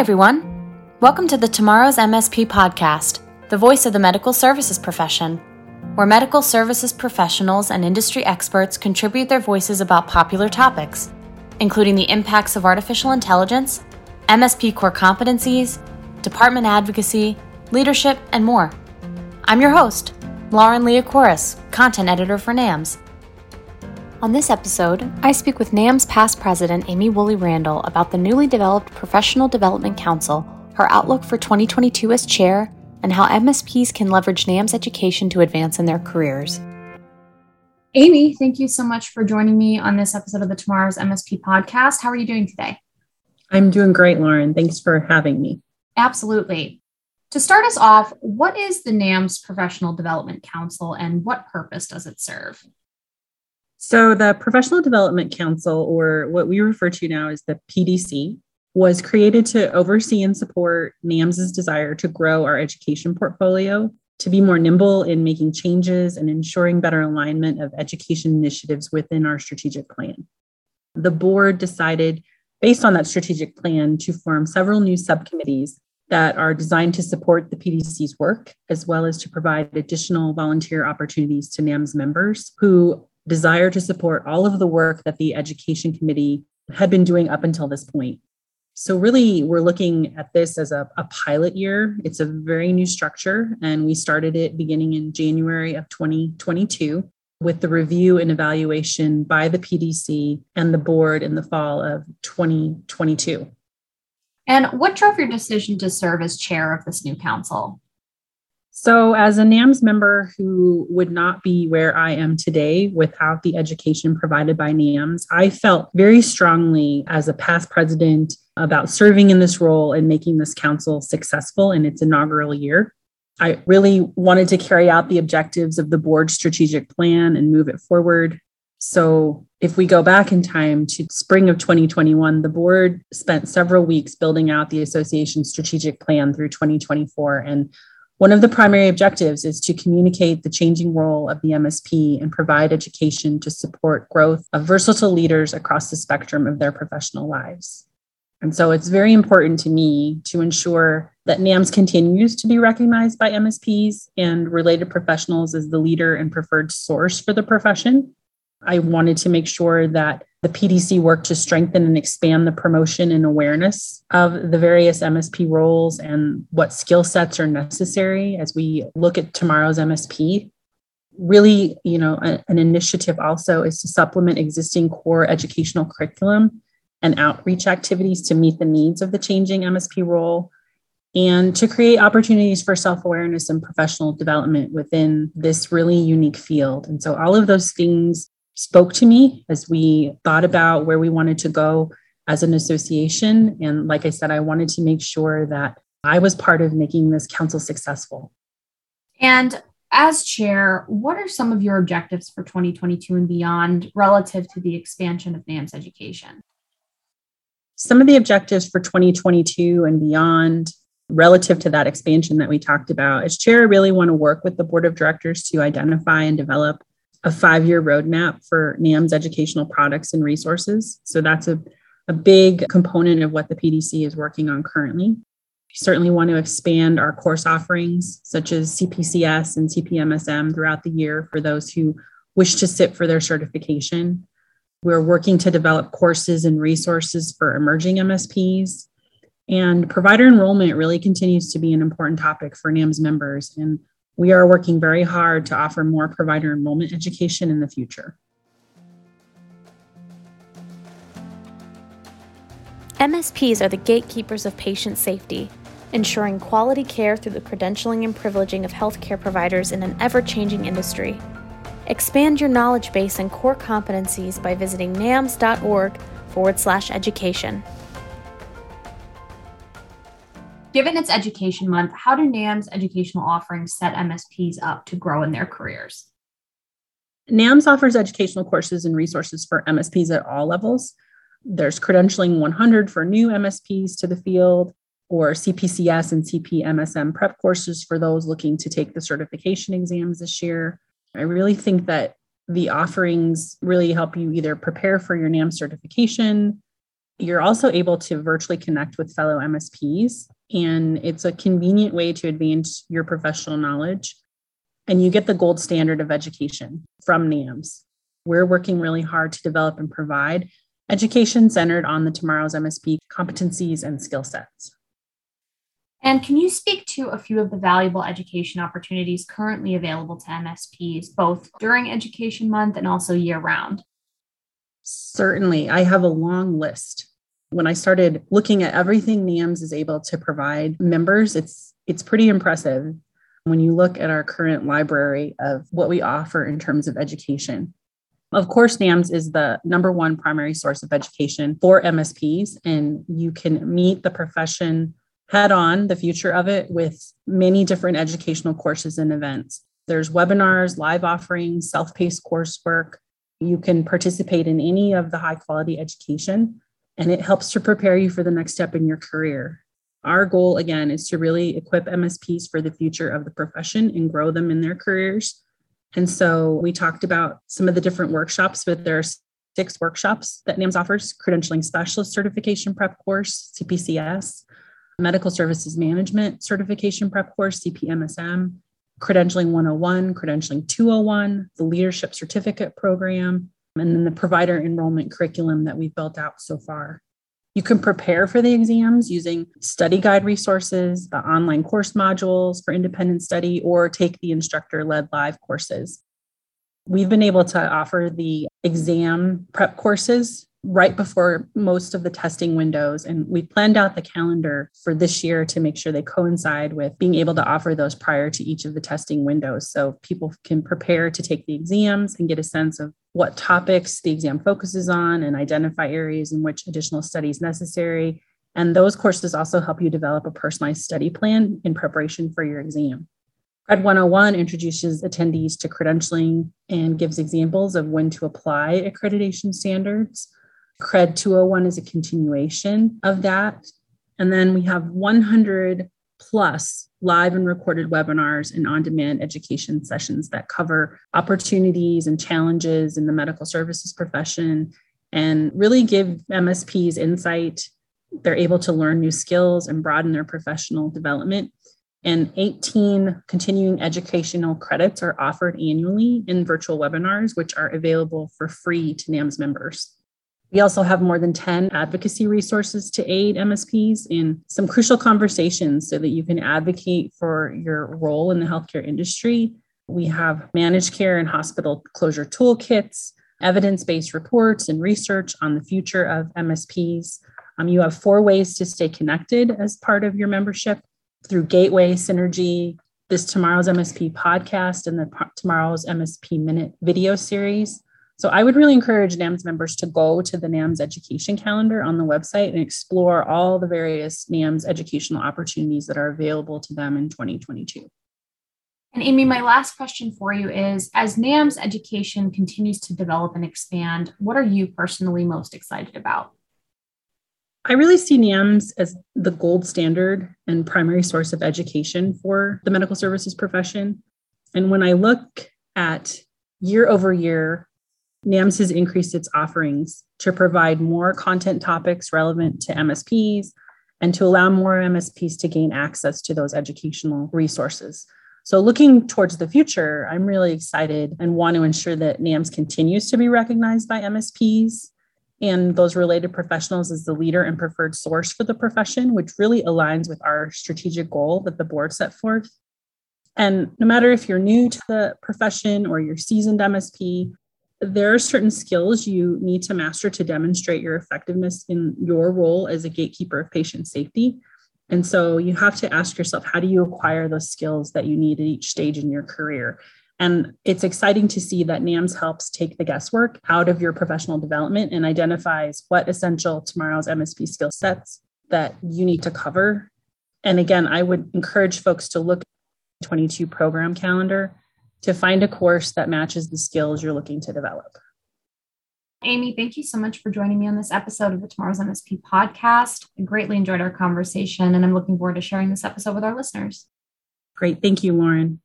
everyone. Welcome to the Tomorrow's MSP podcast, the voice of the medical services profession, where medical services professionals and industry experts contribute their voices about popular topics, including the impacts of artificial intelligence, MSP core competencies, department advocacy, leadership, and more. I'm your host, Lauren Leocoris, content editor for NAMSS. On this episode, I speak with NAMSS past president Amy Woolley Randall about the newly developed Professional Development Council, her outlook for 2022 as chair, and how MSPs can leverage NAMSS education to advance in their careers. Amy, thank you so much for joining me on this episode of the Tomorrow's MSP podcast. How are you doing today? I'm doing great, Lauren. Thanks for having me. Absolutely. To start us off, what is the NAMSS Professional Development Council and what purpose does it serve? So, the Professional Development Council, or what we refer to now as the PDC, was created to oversee and support NAMSS's desire to grow our education portfolio, to be more nimble in making changes and ensuring better alignment of education initiatives within our strategic plan. The board decided, based on that strategic plan, to form several new subcommittees that are designed to support the PDC's work, as well as to provide additional volunteer opportunities to NAMSS members who desire to support all of the work that the Education Committee had been doing up until this point. So, really, we're looking at this as a, a, pilot year. It's a very new structure, and we started it beginning in January of 2022 with the review and evaluation by the PDC and the board in the fall of 2022. And what drove your decision to serve as chair of this new council? So, as a NAMSS member who would not be where I am today without the education provided by NAMSS, I felt very strongly as a past president about serving in this role and making this council successful in its inaugural year. I really wanted to carry out the objectives of the board's strategic plan and move it forward. So, if we go back in time to spring of 2021, the board spent several weeks building out the association's strategic plan through 2024. And one of the primary objectives is to communicate the changing role of the MSP and provide education to support growth of versatile leaders across the spectrum of their professional lives. And so it's very important to me to ensure that NAMSS continues to be recognized by MSPs and related professionals as the leader and preferred source for the profession. I wanted to make sure that the PDC worked to strengthen and expand the promotion and awareness of the various MSP roles and what skill sets are necessary as we look at tomorrow's MSP. Really, you know, a, an initiative also is to supplement existing core educational curriculum and outreach activities to meet the needs of the changing MSP role and to create opportunities for self awareness and professional development within this really unique field. And so, all of those things spoke to me as we thought about where we wanted to go as an association. And like I said, I wanted to make sure that I was part of making this council successful. And as chair, what are some of your objectives for 2022 and beyond relative to the expansion of NAMSS education? Some of the objectives for 2022 and beyond relative to that expansion that we talked about, as chair, I really want to work with the board of directors to identify and develop a five year roadmap for NAM's educational products and resources. So that's a, a big component of what the PDC is working on currently. We certainly want to expand our course offerings, such as CPCS and CPMSM, throughout the year for those who wish to sit for their certification. We're working to develop courses and resources for emerging MSPs. And provider enrollment really continues to be an important topic for NAMSS members. And we are working very hard to offer more provider enrollment education in the future. MSPs are the gatekeepers of patient safety, ensuring quality care through the credentialing and privileging of healthcare providers in an ever changing industry. Expand your knowledge base and core competencies by visiting namss.org forward slash education. Given its Education Month, how do NAMSS educational offerings set MSPs up to grow in their careers? NAMSS offers educational courses and resources for MSPs at all levels. There's Credentialing 100 for new MSPs to the field, or CPCS and CPMSM prep courses for those looking to take the certification exams this year. I really think that the offerings really help you either prepare for your NAMSS certification, You're also able to virtually connect with fellow MSPs, and it's a convenient way to advance your professional knowledge. And you get the gold standard of education from NAMSS. We're working really hard to develop and provide education centered on the tomorrow's MSP competencies and skill sets. And can you speak to a few of the valuable education opportunities currently available to MSPs, both during Education Month and also year round? Certainly. I have a long list. When I started looking at everything NAMSS is able to provide members, it's it's pretty impressive when you look at our current library of what we offer in terms of education. Of course, NAMSS is the number one primary source of education for MSPs, and you can meet the profession head on the future of it with many different educational courses and events. There's webinars, live offerings, self paced coursework. You can participate in any of the high quality education, and it helps to prepare you for the next step in your career. Our goal, again, is to really equip MSPs for the future of the profession and grow them in their careers. And so we talked about some of the different workshops, but there are six workshops that NAMSS offers credentialing specialist certification prep course, CPCS, medical services management certification prep course, CPMSM, credentialing 101, credentialing 201, the leadership certificate program, and then the provider enrollment curriculum that we've built out so far. You can prepare for the exams using study guide resources, the online course modules for independent study, or take the instructor led live courses. We've been able to offer the exam prep courses right before most of the testing windows. And we planned out the calendar for this year to make sure they coincide with being able to offer those prior to each of the testing windows. So people can prepare to take the exams and get a sense of what topics the exam focuses on and identify areas in which additional study is necessary. And those courses also help you develop a personalized study plan in preparation for your exam. Cred 101 introduces attendees to credentialing and gives examples of when to apply accreditation standards. Cred 201 is a continuation of that. And then we have 100 plus live and recorded webinars and on demand education sessions that cover opportunities and challenges in the medical services profession and really give MSPs insight. They're able to learn new skills and broaden their professional development. And 18 continuing educational credits are offered annually in virtual webinars, which are available for free to NAMSS members. We also have more than 10 advocacy resources to aid MSPs in some crucial conversations so that you can advocate for your role in the healthcare industry. We have managed care and hospital closure toolkits, evidence based reports, and research on the future of MSPs. Um, you have four ways to stay connected as part of your membership through Gateway, Synergy, this Tomorrow's MSP podcast, and the Tomorrow's MSP Minute video series. So I would really encourage NAMSS members to go to the NAMSS education calendar on the website and explore all the various NAMSS educational opportunities that are available to them in 2022. And Amy, my last question for you is as NAMSS education continues to develop and expand, what are you personally most excited about? I really see NAMSS as the gold standard and primary source of education for the medical services profession. And when I look at year over year NAMSS has increased its offerings to provide more content topics relevant to MSPs and to allow more MSPs to gain access to those educational resources. So, looking towards the future, I'm really excited and want to ensure that NAMSS continues to be recognized by MSPs and those related professionals as the leader and preferred source for the profession, which really aligns with our strategic goal that the board set forth. And no matter if you're new to the profession or you're seasoned MSP, there are certain skills you need to master to demonstrate your effectiveness in your role as a gatekeeper of patient safety. And so you have to ask yourself, how do you acquire those skills that you need at each stage in your career? And it's exciting to see that NAMSS helps take the guesswork out of your professional development and identifies what essential tomorrow's MSP skill sets that you need to cover. And again, I would encourage folks to look at the 22 program calendar to find a course that matches the skills you're looking to develop. Amy, thank you so much for joining me on this episode of the Tomorrow's MSP podcast. I greatly enjoyed our conversation, and I'm looking forward to sharing this episode with our listeners. Great. Thank you, Lauren.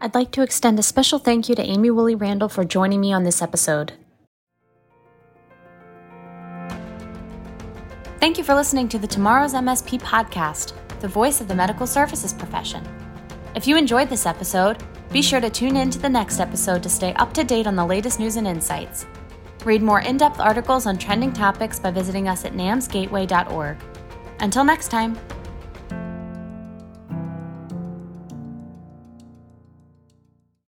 I'd like to extend a special thank you to Amy Woolley Randall for joining me on this episode. Thank you for listening to the Tomorrow's MSP podcast, the voice of the medical services profession. If you enjoyed this episode, be sure to tune in to the next episode to stay up to date on the latest news and insights. Read more in depth articles on trending topics by visiting us at namsgateway.org. Until next time.